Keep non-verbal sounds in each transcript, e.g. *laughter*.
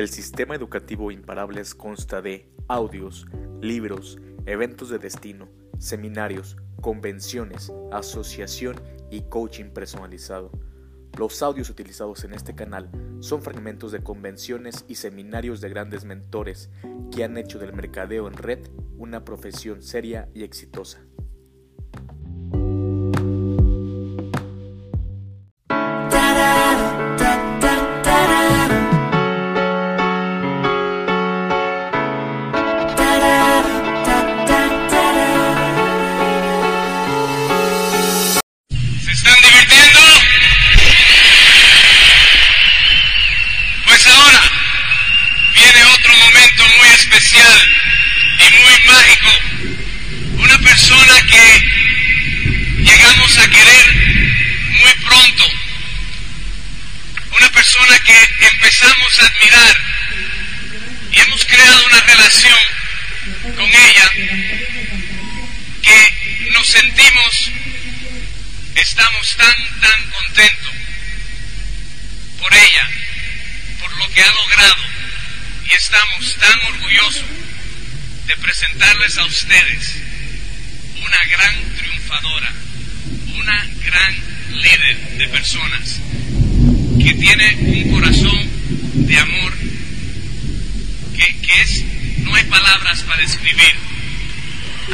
El sistema educativo Imparables consta de audios, libros, eventos de destino, seminarios, convenciones, asociación y coaching personalizado. Los audios utilizados en este canal son fragmentos de convenciones y seminarios de grandes mentores que han hecho del mercadeo en red una profesión seria y exitosa. Persona que empezamos a admirar y hemos creado una relación con ella que nos sentimos estamos tan, tan contentos por ella, por lo que ha logrado y estamos tan orgullosos de presentarles a ustedes una gran triunfadora, una gran líder de personas que tiene un corazón de amor que, que es, no hay palabras para describir.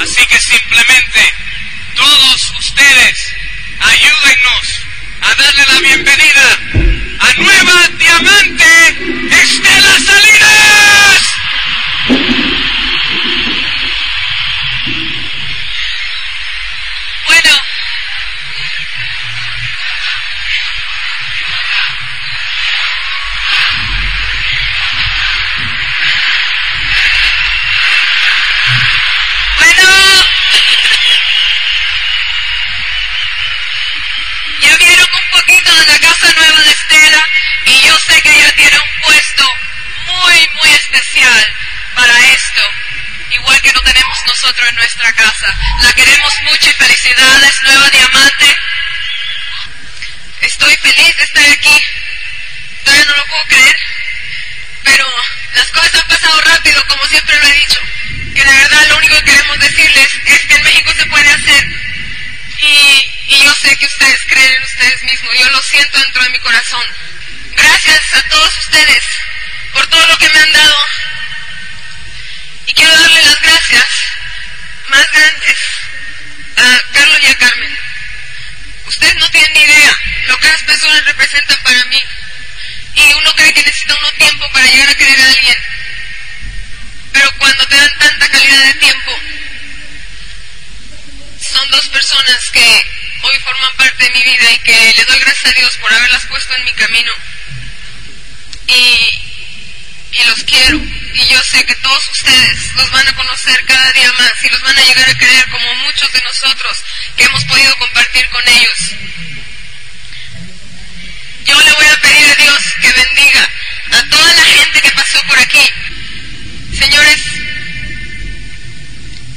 Así que simplemente todos ustedes ayúdennos a darle la bienvenida a Nueva Diamante Estela Salinas. Especial para esto. Igual que lo tenemos nosotros en nuestra casa. La queremos mucho y felicidades, nueva diamante. Estoy feliz de estar aquí. Todavía no lo puedo creer. Pero las cosas han pasado rápido, como siempre lo he dicho. Que la verdad lo único que queremos decirles es que en México se puede hacer. Y, y yo sé que ustedes creen en ustedes mismos. Yo lo siento dentro de mi corazón. Gracias a todos ustedes todo lo que me han dado. Y quiero darle las gracias más grandes a Carlos y a Carmen. Ustedes no tienen ni idea lo que las personas representan para mí. Y uno cree que necesita uno tiempo para llegar a querer a alguien. Pero cuando te dan tanta calidad de tiempo, son dos personas que hoy forman parte de mi vida y que le doy gracias a Dios por haberlas puesto en mi camino. Y, y los quiero. Y yo sé que todos ustedes los van a conocer cada día más y los van a llegar a querer como muchos de nosotros que hemos podido compartir con ellos. Yo le voy a pedir a Dios que bendiga a toda la gente que pasó por aquí. Señores,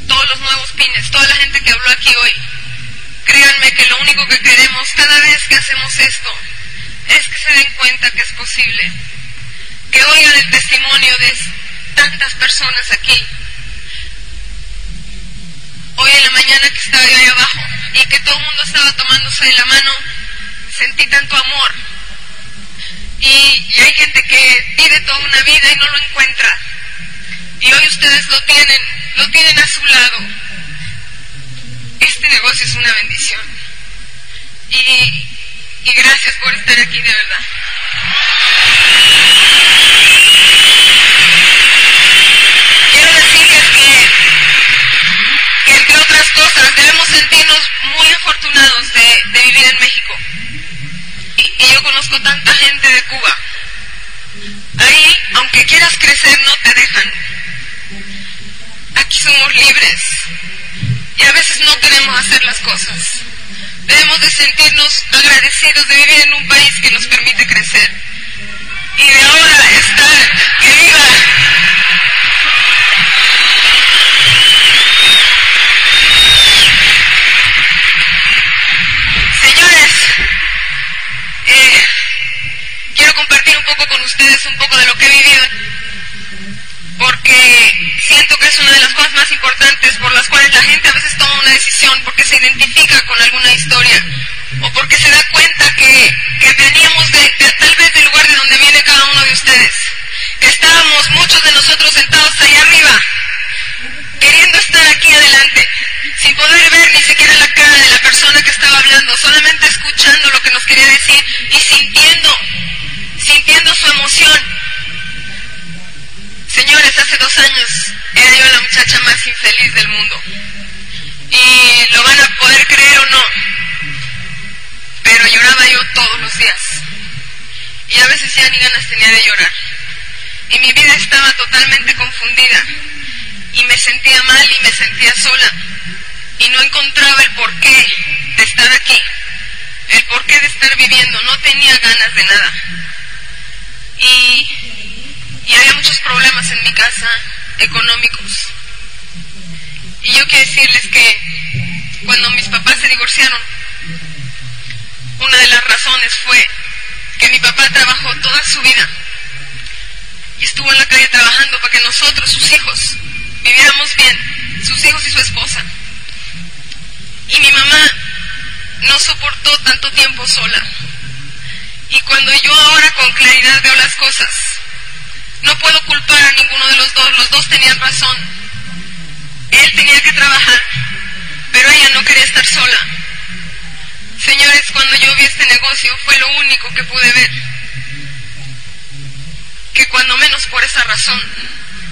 todos los nuevos pines, toda la gente que habló aquí hoy, créanme que lo único que queremos cada vez que hacemos esto es que se den cuenta que es posible, que oigan el testimonio de tantas personas aquí. Hoy en la mañana que estaba yo ahí abajo y que todo el mundo estaba tomándose de la mano, sentí tanto amor. Y, y hay gente que vive toda una vida y no lo encuentra. Y hoy ustedes lo tienen, lo tienen a su lado. Este negocio es una bendición. Y, y gracias por estar aquí de verdad. Cosas debemos sentirnos muy afortunados de, de vivir en México. Y, y yo conozco tanta gente de Cuba. Ahí, aunque quieras crecer, no te dejan. Aquí somos libres y a veces no queremos hacer las cosas. Debemos de sentirnos agradecidos de vivir en un país que nos permite crecer. Y de ahora estar, que viva. Totalmente confundida y me sentía mal y me sentía sola y no encontraba el porqué de estar aquí, el porqué de estar viviendo, no tenía ganas de nada. Y, y había muchos problemas en mi casa económicos. Y yo quiero decirles que cuando mis papás se divorciaron, una de las razones fue que mi papá trabajó toda su vida y estuvo en la calle trabajando para que nosotros, sus hijos, viviéramos bien, sus hijos y su esposa. Y mi mamá no soportó tanto tiempo sola. Y cuando yo ahora con claridad veo las cosas, no puedo culpar a ninguno de los dos, los dos tenían razón. Él tenía que trabajar, pero ella no quería estar sola. Señores, cuando yo vi este negocio fue lo único que pude ver que cuando menos por esa razón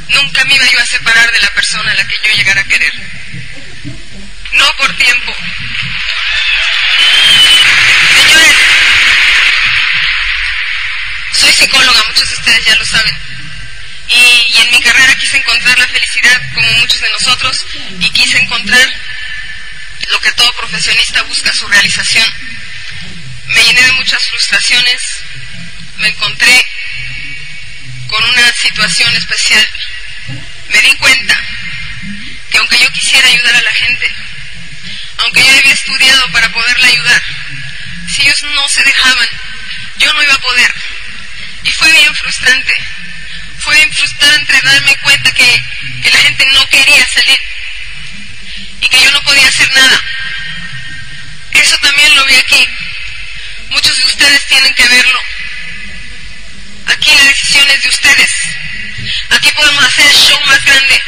nunca me iba yo a separar de la persona a la que yo llegara a querer. No por tiempo. Señores, soy psicóloga, muchos de ustedes ya lo saben. Y, y en mi carrera quise encontrar la felicidad como muchos de nosotros y quise encontrar lo que todo profesionista busca, su realización. Me llené de muchas frustraciones, me encontré con una situación especial, me di cuenta que aunque yo quisiera ayudar a la gente, aunque yo había estudiado para poderla ayudar, si ellos no se dejaban, yo no iba a poder. Y fue bien frustrante. Fue bien frustrante darme cuenta que, que la gente no quería salir y que yo no podía hacer nada. Eso también lo vi aquí. Muchos de ustedes tienen que verlo. Aquí podemos hacer el show más grande.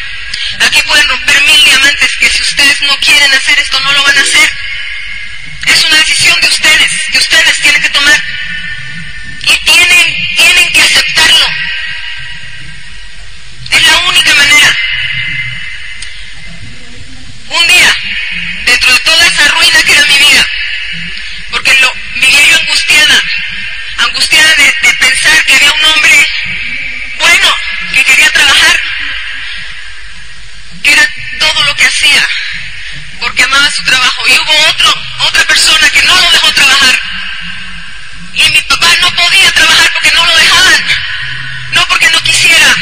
Aquí pueden romper mil diamantes que si ustedes no quieren hacer esto, no lo van a hacer. Es una decisión de ustedes, que ustedes tienen que tomar. Y tienen, tienen que aceptarlo. Es la única manera. Un día, dentro de toda esa ruina que era mi vida, porque lo vivía yo angustiada, angustiada de, pensar que había un hombre que quería trabajar, que era todo lo que hacía, porque amaba su trabajo. Y hubo otro, otra persona que no lo dejó trabajar. Y mi papá no podía trabajar porque no lo dejaban, no porque no quisiera.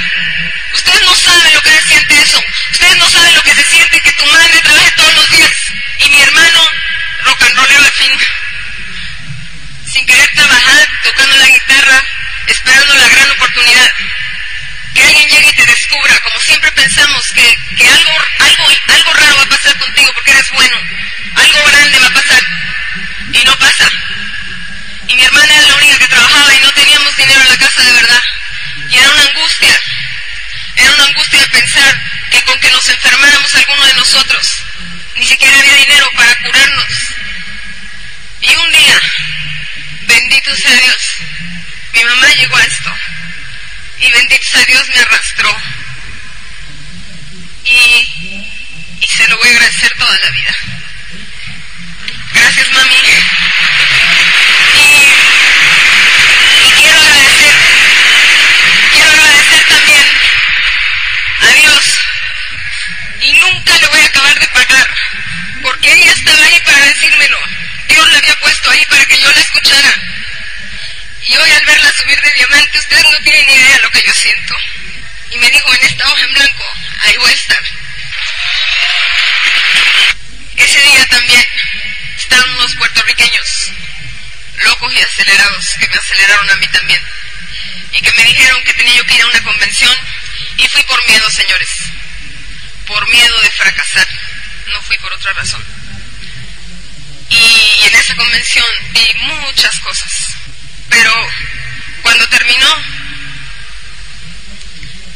Ustedes no saben lo que se siente eso. Ustedes no saben lo que se siente que tu madre trabaje todos los días y mi hermano rock and rollero al fin que, algo, algo, algo raro va a pasar contigo porque eres bueno, algo grande va a pasar y no pasa. Y mi hermana era la única que trabajaba y no teníamos dinero en la casa de verdad. Y era una angustia, era una angustia pensar que con que nos enfermáramos alguno de nosotros, ni siquiera había dinero para curarnos. Y un día, bendito sea Dios, mi mamá llegó a esto. Y bendito sea Dios me arrastró. Y, y se lo voy a agradecer toda la vida. Gracias, mami. Y, quiero agradecer, quiero agradecer también a Dios. Y nunca le voy a acabar de pagar. Porque ella estaba ahí para decírmelo. Dios la había puesto ahí para que yo la escuchara. Y hoy al verla subir de diamante, ustedes no tienen ni idea de lo que yo siento. Y me dijo, en esta hoja en blanco, ahí voy a estar. Que me aceleraron a mí también. y que me dijeron que tenía yo que ir a una convención y fui por miedo, señores. Por miedo de fracasar. No fui por otra razón. Y en esa convención vi muchas cosas. Pero cuando terminó,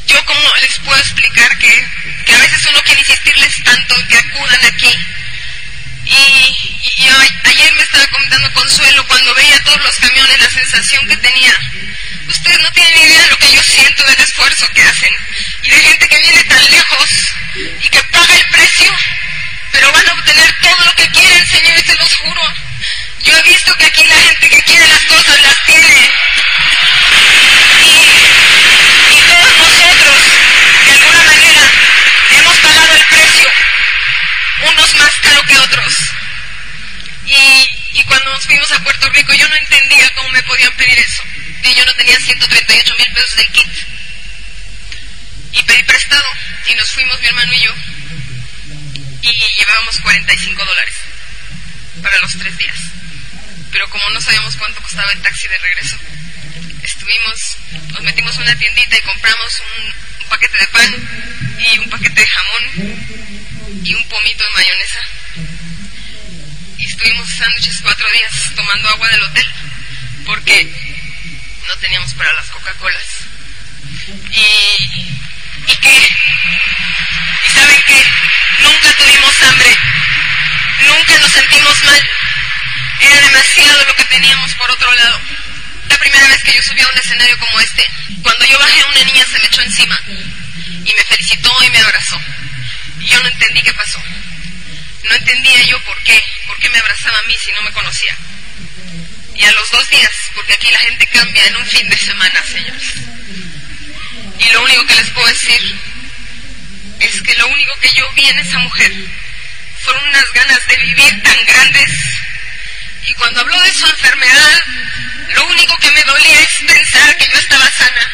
yo como les puedo explicar que, que a veces uno quiere insistirles tanto que acudan aquí. Y, y, ayer me estaba comentando Consuelo cuando veía todos los camiones, la sensación que tenía. Ustedes no tienen idea de lo que yo siento del esfuerzo que hacen y de gente que viene tan lejos y que paga el precio, pero van a obtener todo lo que quieren, señores, se los juro. Yo he visto que aquí la gente que quiere las cosas las tiene. Otros. Y, y cuando nos fuimos a Puerto Rico yo no entendía cómo me podían pedir eso. Y yo no tenía 138 mil pesos del kit. Y pedí prestado y nos fuimos mi hermano y yo. Y llevábamos 45 dólares para los tres días. Pero como no sabíamos cuánto costaba el taxi de regreso, estuvimos, nos metimos en una tiendita y compramos un, un paquete de pan y un paquete de jamón y un pomito de mayonesa. Estuvimos sándwiches cuatro días tomando agua del hotel porque no teníamos para las Coca-Colas. Y, y qué, y saben que nunca tuvimos hambre, nunca nos sentimos mal. Era demasiado lo que teníamos por otro lado. La primera vez que yo subí a un escenario como este, cuando yo bajé una niña se me echó encima y me felicitó y me abrazó. Y yo no entendí qué pasó. No entendía yo por qué, por qué me abrazaba a mí si no me conocía. Y a los dos días, porque aquí la gente cambia en un fin de semana, señores. Y lo único que les puedo decir es que lo único que yo vi en esa mujer fueron unas ganas de vivir tan grandes. Y cuando habló de su enfermedad, lo único que me dolía es pensar que yo estaba sana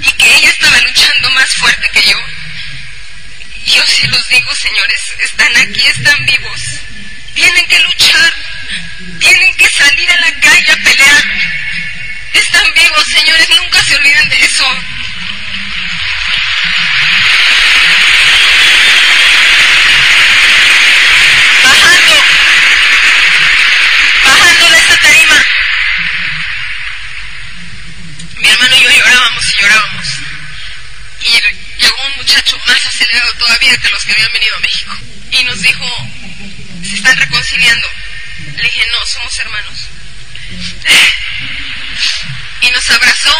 y que ella estaba luchando más fuerte que yo. Yo sí los digo, señores, están aquí, están vivos. Tienen que luchar, tienen que salir a la calle a pelear. Están vivos, señores, nunca se olviden de eso. Más acelerado todavía que los que habían venido a México y nos dijo, se están reconciliando. Le dije, no, somos hermanos. Y nos abrazó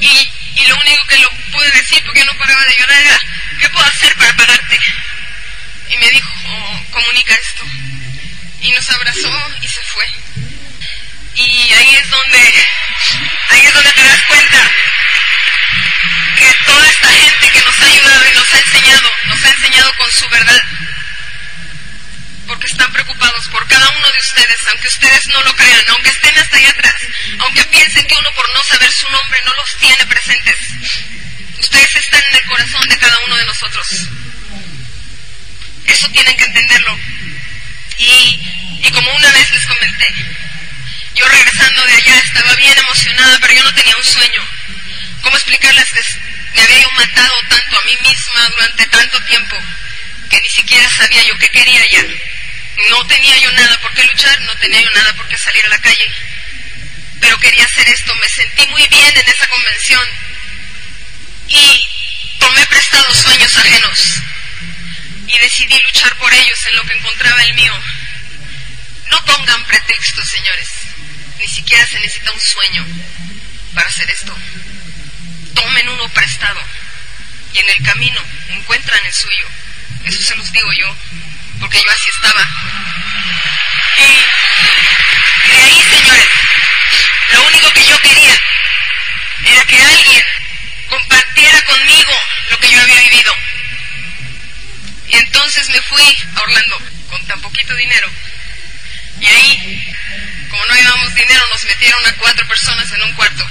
y, y lo único que lo pude decir porque no paraba de llorar era, ¿qué puedo hacer para pagarte? Y me dijo, comunica esto. Y nos abrazó y se fue. Y ahí es donde, ahí es donde te das cuenta que toda esta gente que nos ha ayudado y nos ha enseñado, nos ha enseñado con su verdad, porque están preocupados por cada uno de ustedes, aunque ustedes no lo crean, aunque estén hasta allá atrás, aunque piensen que uno por no saber su nombre no los tiene presentes. Ustedes están en el corazón de cada uno de nosotros. Eso tienen que entenderlo. Y, y como una vez les comenté, yo regresando de allá estaba bien emocionada, pero yo no tenía un sueño. ¿Cómo explicarles que me había matado tanto a mí misma durante tanto tiempo que ni siquiera sabía yo qué quería ya? No tenía yo nada por qué luchar, no tenía yo nada por qué salir a la calle. Pero quería hacer esto, me sentí muy bien en esa convención y tomé prestados sueños ajenos y decidí luchar por ellos en lo que encontraba el mío. No pongan pretextos, señores. Ni siquiera se necesita un sueño para hacer esto tomen uno prestado y en el camino encuentran el suyo. Eso se los digo yo, porque yo así estaba. Y de ahí, señores, lo único que yo quería era que alguien compartiera conmigo lo que yo había vivido. Y entonces me fui a Orlando con tan poquito dinero. Y ahí, como no llevábamos dinero, nos metieron a cuatro personas en un cuarto.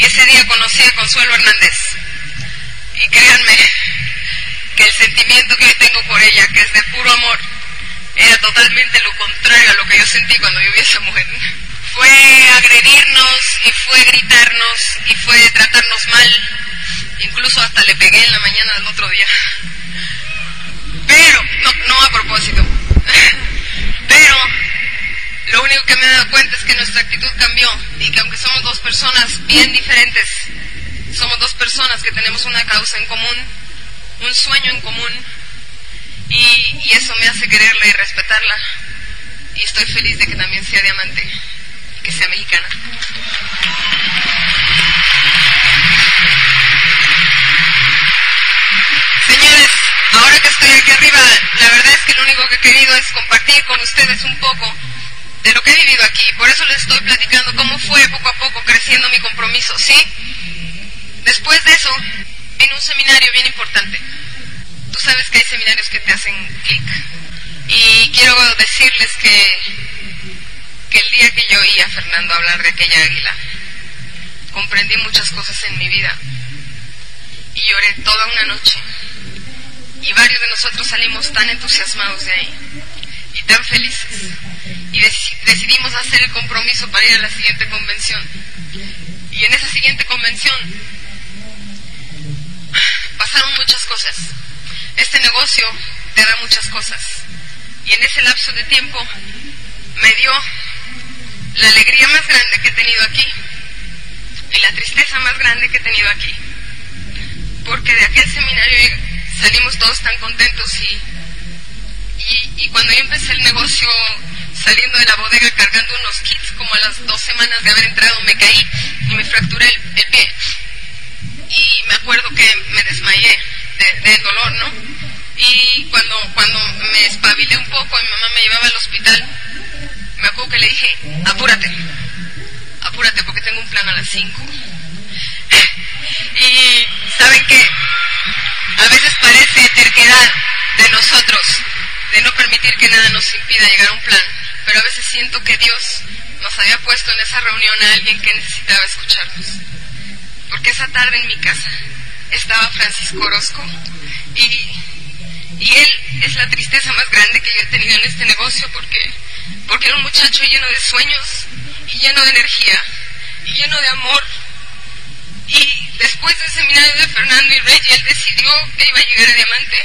Y ese día conocí a Consuelo Hernández. Y créanme que el sentimiento que tengo por ella, que es de puro amor, era totalmente lo contrario a lo que yo sentí cuando yo vi a esa mujer. fue agredirnos y fue gritarnos y fue tratarnos mal. Incluso hasta le pegué en la mañana del otro día. Pero, no, no a propósito. *laughs* Pero lo único que me he dado cuenta es que nuestra actitud cambió y que aunque somos dos personas bien diferentes, somos dos personas que tenemos una causa en común, un sueño en común y, eso me hace quererla y respetarla y estoy feliz de que también sea diamante y que sea mexicana. Señores, ahora que estoy aquí arriba, la verdad es que lo único que he querido es compartir con ustedes un poco de lo que he vivido aquí. Por eso les estoy platicando cómo fue poco a poco creciendo mi compromiso, ¿sí? Después de eso, en un seminario bien importante. Tú sabes que hay seminarios que te hacen clic. Y quiero decirles que, que el día que yo oí a Fernando hablar de aquella águila, comprendí muchas cosas en mi vida. Y lloré toda una noche. Y varios de nosotros salimos tan entusiasmados de ahí y tan felices. Y decidimos hacer el compromiso para ir a la siguiente convención. Y en esa siguiente convención pasaron muchas cosas. Este negocio te da muchas cosas. Y en ese lapso de tiempo me dio la alegría más grande que he tenido aquí y la tristeza más grande que he tenido aquí. Porque de aquel seminario salimos todos tan contentos y, y, y cuando yo empecé el negocio saliendo de la bodega cargando unos kits como a las dos semanas de haber entrado me caí y me fracturé el, pie y me acuerdo que me desmayé del de dolor, ¿no? Y cuando, cuando me espabilé un poco y mi mamá me llevaba al hospital, me acuerdo que le dije, apúrate, apúrate porque tengo un plan a las 5. *laughs* y saben que a veces parece terquedad de nosotros, de no permitir que nada nos impida llegar a un plan, pero a veces siento que Dios nos había puesto en esa reunión a alguien que necesitaba escucharnos porque esa tarde en mi casa estaba Francisco Orozco y, y él es la tristeza más grande que yo he tenido en este negocio porque, porque era un muchacho lleno de sueños y lleno de energía y lleno de amor. Y después del seminario de Fernando y Rey, él decidió que iba a llegar a Diamante.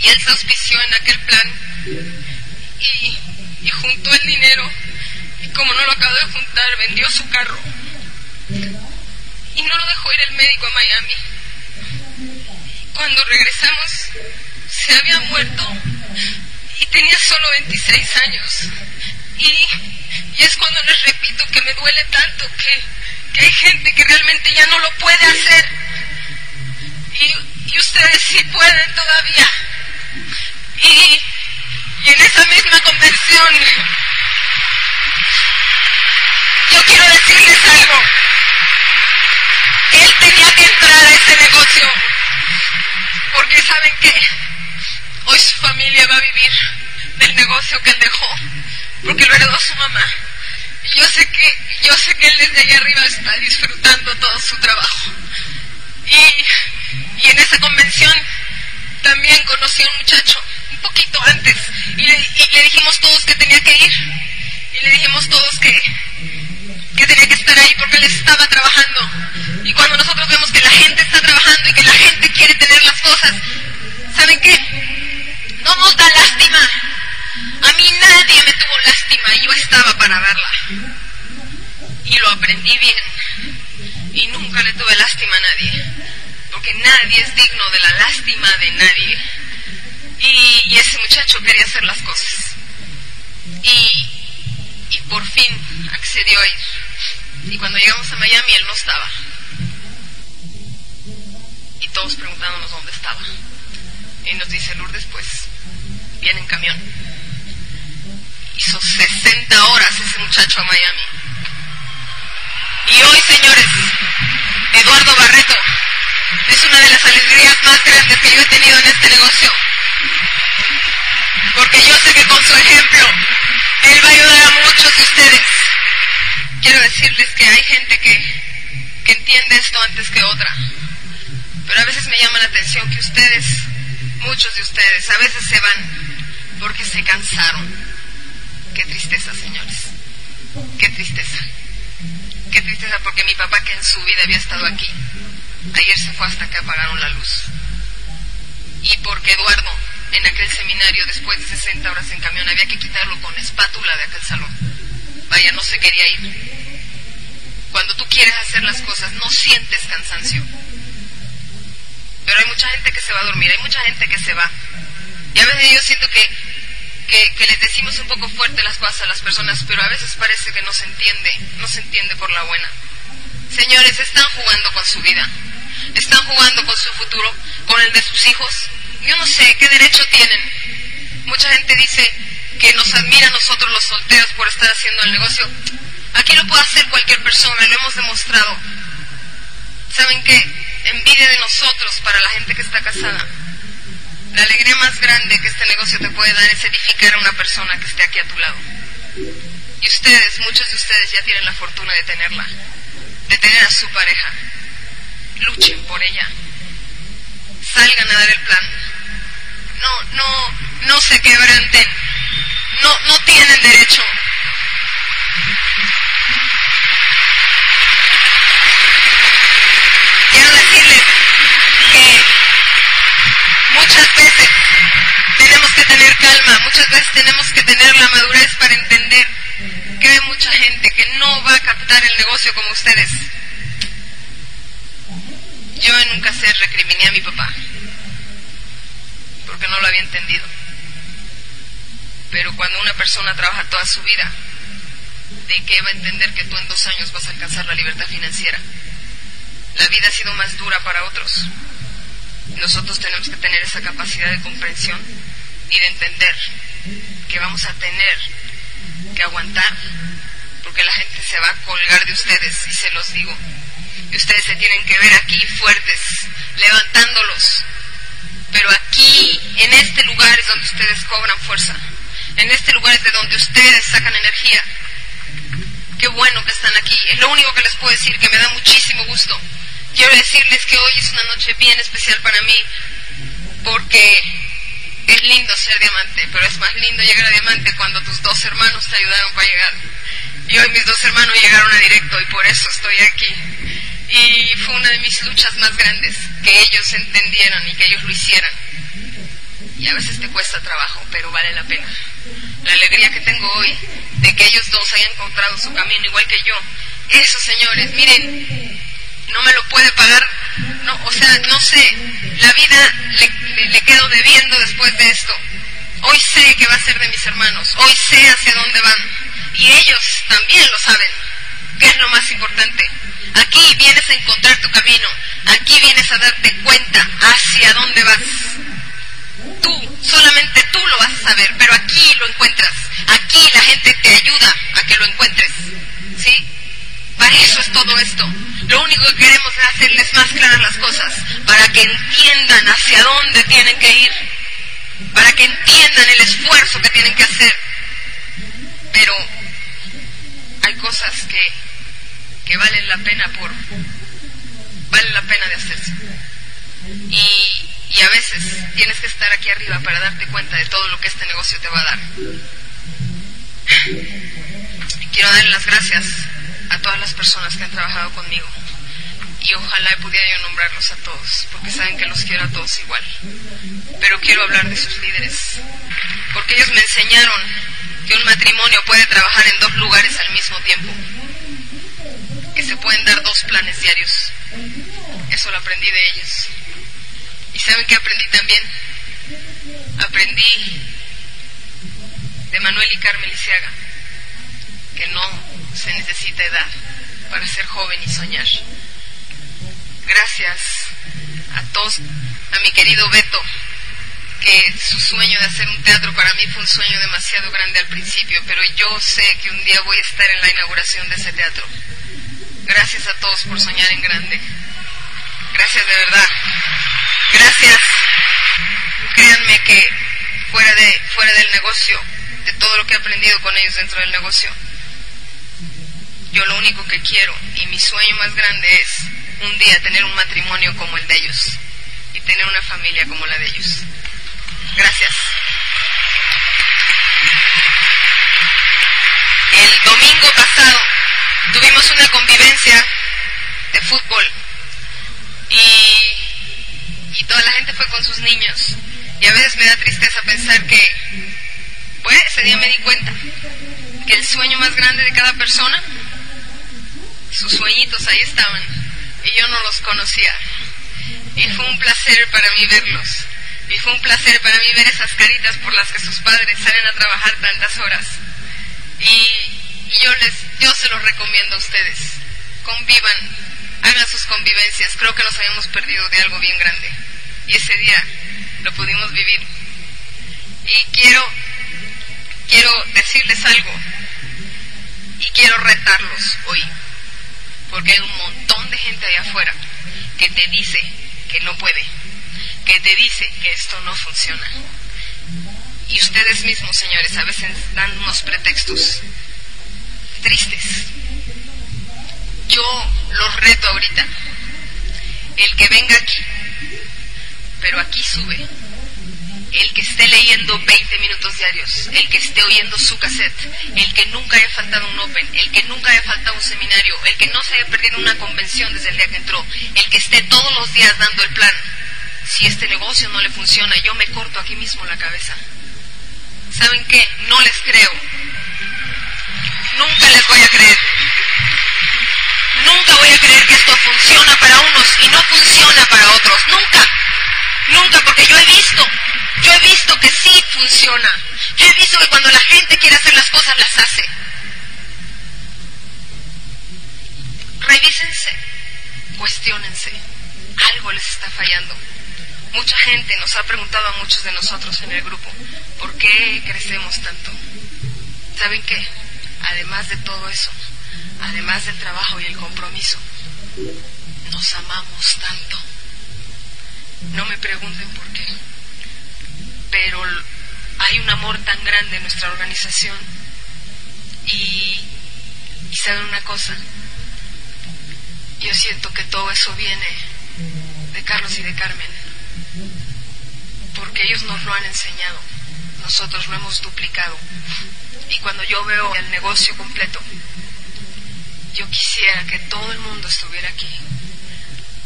Y él se auspició en aquel plan el dinero y como no lo acabó de juntar, vendió su carro y no lo dejó ir el médico a Miami. Cuando regresamos, se había muerto y tenía solo 26 años. Y, y es cuando les repito que me duele tanto que, que hay gente que realmente ya no lo puede hacer. Y, y ustedes sí pueden todavía. Y, y en esa misma convención, yo quiero decirles algo. Él tenía que entrar a ese negocio. Porque saben que hoy su familia va a vivir del negocio que él dejó. Porque lo heredó su mamá. Y yo sé que, yo sé que él desde allá arriba está disfrutando todo su trabajo. Y, y en esa convención también conocí a un muchacho un poquito antes. Y le, y le dijimos todos que tenía que ir. Y le dijimos todos que, que tenía que estar ahí porque él estaba trabajando. Y cuando nosotros vemos que la gente está trabajando y que la gente quiere tener las cosas, ¿saben qué? No nos da lástima. A mí nadie me tuvo lástima y yo estaba para darla. Y lo aprendí bien. Y nunca le tuve lástima a nadie. Porque nadie es digno de la lástima de nadie. Y, ese muchacho quería hacer las cosas. Y, y por fin accedió a ir. Y cuando llegamos a Miami, él no estaba. Y todos preguntándonos dónde estaba. Y nos dice Lourdes, pues, viene en camión. Hizo 60 horas ese muchacho a Miami. Y hoy, señores, Eduardo Barreto es una de las alegrías más grandes que yo he tenido en este negocio. Porque yo sé que con su ejemplo, él va a ayudar a muchos de ustedes. Quiero decirles que hay gente que, que entiende esto antes que otra. Pero a veces me llama la atención que ustedes, muchos de ustedes, a veces se van porque se cansaron. Qué tristeza, señores. Qué tristeza. Qué tristeza porque mi papá que en su vida había estado aquí, ayer se fue hasta que apagaron la luz. Y porque Eduardo en aquel seminario después de 60 horas en camión había que quitarlo con espátula de aquel salón. Vaya, no se quería ir. Cuando tú quieres hacer las cosas no sientes cansancio. Pero hay mucha gente que se va a dormir, hay mucha gente que se va. Y a veces yo siento que, que, que les decimos un poco fuerte las cosas a las personas, pero a veces parece que no se entiende, no se entiende por la buena. Señores, están jugando con su vida, están jugando con su futuro, con el de sus hijos. Yo no sé qué derecho tienen. Mucha gente dice que nos admira a nosotros los solteros por estar haciendo el negocio. Aquí lo puede hacer cualquier persona, lo hemos demostrado. ¿Saben qué? Envidia de nosotros para la gente que está casada. La alegría más grande que este negocio te puede dar es edificar a una persona que esté aquí a tu lado. Y ustedes, muchos de ustedes ya tienen la fortuna de tenerla, de tener a su pareja. Luchen por ella. Salgan a dar el plan. No, no, no se quebranten. No, no tienen derecho. Quiero decirles que muchas veces tenemos que tener calma, muchas veces tenemos que tener la madurez para entender que hay mucha gente que no va a captar el negocio como ustedes. Yo en un caser recriminé a mi papá porque no lo había entendido. Pero cuando una persona trabaja toda su vida, ¿de qué va a entender que tú en dos años vas a alcanzar la libertad financiera? La vida ha sido más dura para otros. Nosotros tenemos que tener esa capacidad de comprensión y de entender que vamos a tener que aguantar, porque la gente se va a colgar de ustedes, y se los digo. Y ustedes se tienen que ver aquí fuertes, levantándolos. Pero aquí, en este lugar es donde ustedes cobran fuerza. En este lugar es de donde ustedes sacan energía. Qué bueno que están aquí. Es lo único que les puedo decir, que me da muchísimo gusto. Quiero decirles que hoy es una noche bien especial para mí, porque es lindo ser diamante, pero es más lindo llegar a diamante cuando tus dos hermanos te ayudaron para llegar. Y hoy mis dos hermanos llegaron a directo y por eso estoy aquí. Y fue una de mis luchas más grandes, que ellos entendieran y que ellos lo hicieran. Y a veces te cuesta trabajo, pero vale la pena. La alegría que tengo hoy de que ellos dos hayan encontrado su camino igual que yo. Eso, señores, miren, no me lo puede pagar, no, o sea, no sé, la vida le, le, quedo debiendo después de esto. Hoy sé que va a ser de mis hermanos, hoy sé hacia dónde van, y ellos también lo saben, que es lo más importante. Aquí vienes a encontrar tu camino, aquí vienes a darte cuenta hacia dónde vas. Tú, solamente tú lo vas a saber, pero aquí lo encuentras, aquí la gente te ayuda a que lo encuentres, ¿sí? Para eso es todo esto. Lo único que queremos es hacerles más claras las cosas, para que entiendan hacia dónde tienen que ir, para que entiendan el esfuerzo que tienen que hacer. Pero hay cosas que, que valen la pena por, valen la pena de hacerse. Y, y a veces tienes que estar aquí arriba para darte cuenta de todo lo que este negocio te va a dar. Quiero darle las gracias a todas las personas que han trabajado conmigo. Y ojalá pudiera yo nombrarlos a todos, porque saben que los quiero a todos igual. Pero quiero hablar de sus líderes, porque ellos me enseñaron que un matrimonio puede trabajar en dos lugares al mismo tiempo, se pueden dar dos planes diarios. Eso lo aprendí de ellos. ¿Y saben qué aprendí también? Aprendí de Manuel y Carmen Lisiaga, que no se necesita edad para ser joven y soñar. Gracias a todos, a mi querido Beto, que su sueño de hacer un teatro para mí fue un sueño demasiado grande al principio, pero yo sé que un día voy a estar en la inauguración de ese teatro. Gracias a todos por soñar en grande. Gracias de verdad. Gracias. Créanme que fuera de fuera del negocio, de todo lo que he aprendido con ellos dentro del negocio, yo lo único que quiero y mi sueño más grande es un día tener un matrimonio como el de ellos y tener una familia como la de ellos. Gracias. El, domingo pasado tuvimos una convivencia de fútbol y, y toda la gente fue con sus niños. Y a veces me da tristeza pensar que, pues ese día me di cuenta que el sueño más grande de cada persona, sus sueñitos ahí estaban y yo no los conocía. Y fue un placer para mí verlos. Y fue un placer para mí ver esas caritas por las que sus padres salen a trabajar tantas horas. Y, y yo les, yo se los recomiendo a ustedes. Convivan, hagan sus convivencias. Creo que nos habíamos perdido de algo bien grande. Y ese día lo pudimos vivir. Y quiero, quiero decirles algo. Y quiero retarlos hoy. Porque hay un montón de gente allá afuera que te dice que no puede, que te dice que esto no funciona. Y ustedes mismos, señores, a veces dan unos pretextos tristes. Yo los reto ahorita. El que venga aquí, pero aquí sube. El que esté leyendo 20 minutos diarios, el que esté oyendo su cassette, el que nunca haya faltado un Open, el que nunca haya faltado un seminario, el que no se haya perdido una convención desde el día que entró, el que esté todos los días dando el plan. Si este negocio no le funciona, yo me corto aquí mismo la cabeza. ¿Saben qué? No les creo. Nunca les voy a creer. Nunca voy a creer que esto funciona para unos y no funciona para otros. Nunca. Nunca, porque yo he visto, yo he visto que sí funciona. Yo he visto que cuando la gente quiere hacer las cosas, las hace. Revísense, cuestionense. Algo les está fallando. Mucha gente nos ha preguntado a muchos de nosotros en el grupo, ¿por qué crecemos tanto? ¿Saben qué? Además de todo eso, además del trabajo y el compromiso, nos amamos tanto. No me pregunten por qué, pero hay un amor tan grande en nuestra organización y, y saben una cosa, yo siento que todo eso viene de Carlos y de Carmen, porque ellos nos lo han enseñado, nosotros lo hemos duplicado. Y cuando yo veo el negocio completo, yo quisiera que todo el mundo estuviera aquí,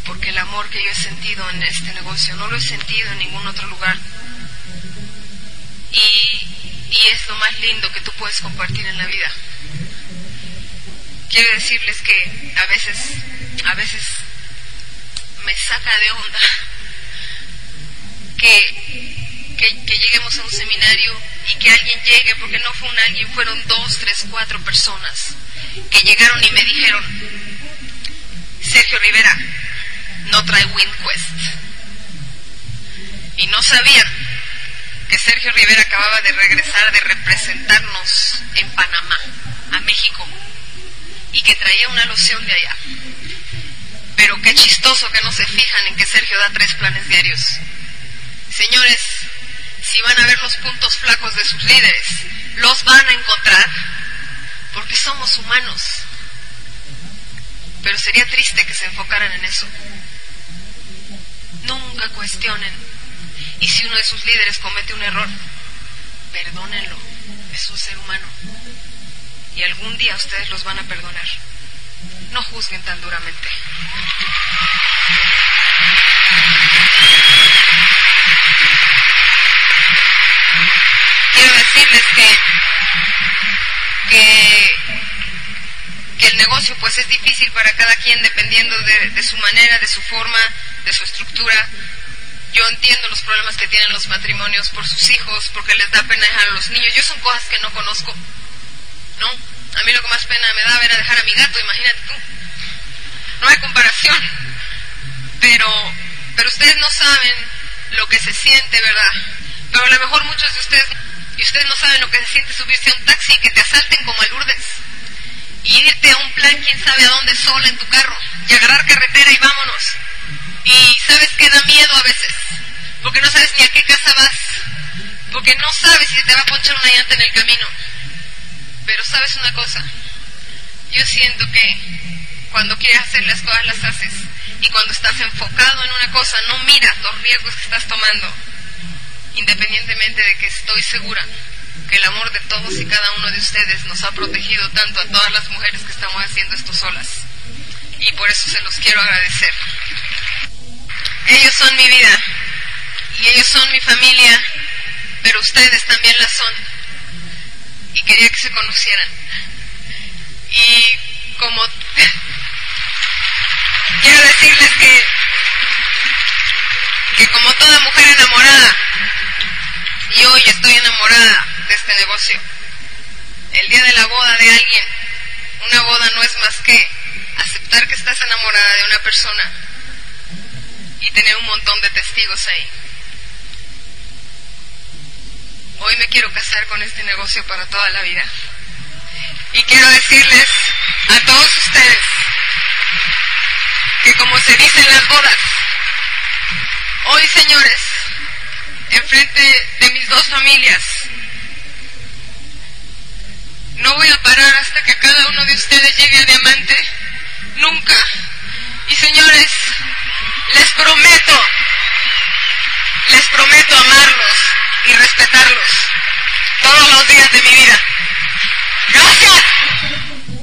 porque el amor que yo he sentido en este negocio no lo he sentido en ningún otro lugar. Y, y es lo más lindo que tú puedes compartir en la vida. Quiero decirles que a veces, a veces me saca de onda que, que, que lleguemos a un seminario y que alguien llegue, porque no fue un alguien, fueron dos, tres, cuatro personas que llegaron y me dijeron, Sergio Rivera no trae WinQuest. Y no sabían que Sergio Rivera acababa de regresar de representarnos en Panamá, a México, y que traía una loción de allá. Pero qué chistoso que no se fijan en que Sergio da tres planes diarios. Señores, si van a ver los puntos flacos de sus líderes, los van a encontrar porque somos humanos. Pero sería triste que se enfocaran en eso. Nunca cuestionen. Y si uno de sus líderes comete un error, perdónenlo. Es un ser humano. Y algún día ustedes los van a perdonar. No juzguen tan duramente. Quiero decirles que, que, que el negocio pues es difícil para cada quien dependiendo de, su manera, de su forma, de su estructura. Yo entiendo los problemas que tienen los matrimonios por sus hijos, porque les da pena dejar a los niños. Yo son cosas que no conozco. ¿No? A mí lo que más pena me da era dejar a mi gato, imagínate tú. No hay comparación. Pero, pero ustedes no saben lo que se siente, ¿verdad? Pero a lo mejor muchos de ustedes, y ustedes no saben lo que se siente subirse a un taxi y que te asalten como a Lourdes. Y irte a un plan, quién sabe a dónde, sola en tu carro. Y agarrar carretera y vámonos. Y sabes que da miedo a veces. Porque no sabes ni a qué casa vas. Porque no sabes si te va a ponchar una llanta en el camino. Pero sabes una cosa. Yo siento que cuando quieres hacer las cosas las haces. Y cuando estás enfocado en una cosa, no miras los riesgos que estás tomando. Independientemente de que estoy segura que el amor de todos y cada uno de ustedes nos ha protegido tanto a todas las mujeres que estamos haciendo esto solas. Y por eso se los quiero agradecer. Ellos son mi vida y ellos son mi familia, pero ustedes también la son. Y quería que se conocieran. Y como *laughs* quiero decirles que que como toda mujer enamorada, hoy estoy enamorada de este negocio, el día de la boda de alguien, una boda no es más que aceptar que estás enamorada de una persona y tener un montón de testigos ahí. Hoy me quiero casar con este negocio para toda la vida. Y quiero decirles a todos ustedes que como se dice en las bodas, hoy señores, enfrente de mis dos familias, no voy a parar hasta que cada uno de ustedes llegue a diamante, nunca. Y señores, les prometo, les prometo amarlos y respetarlos todos los días de mi vida. Gracias.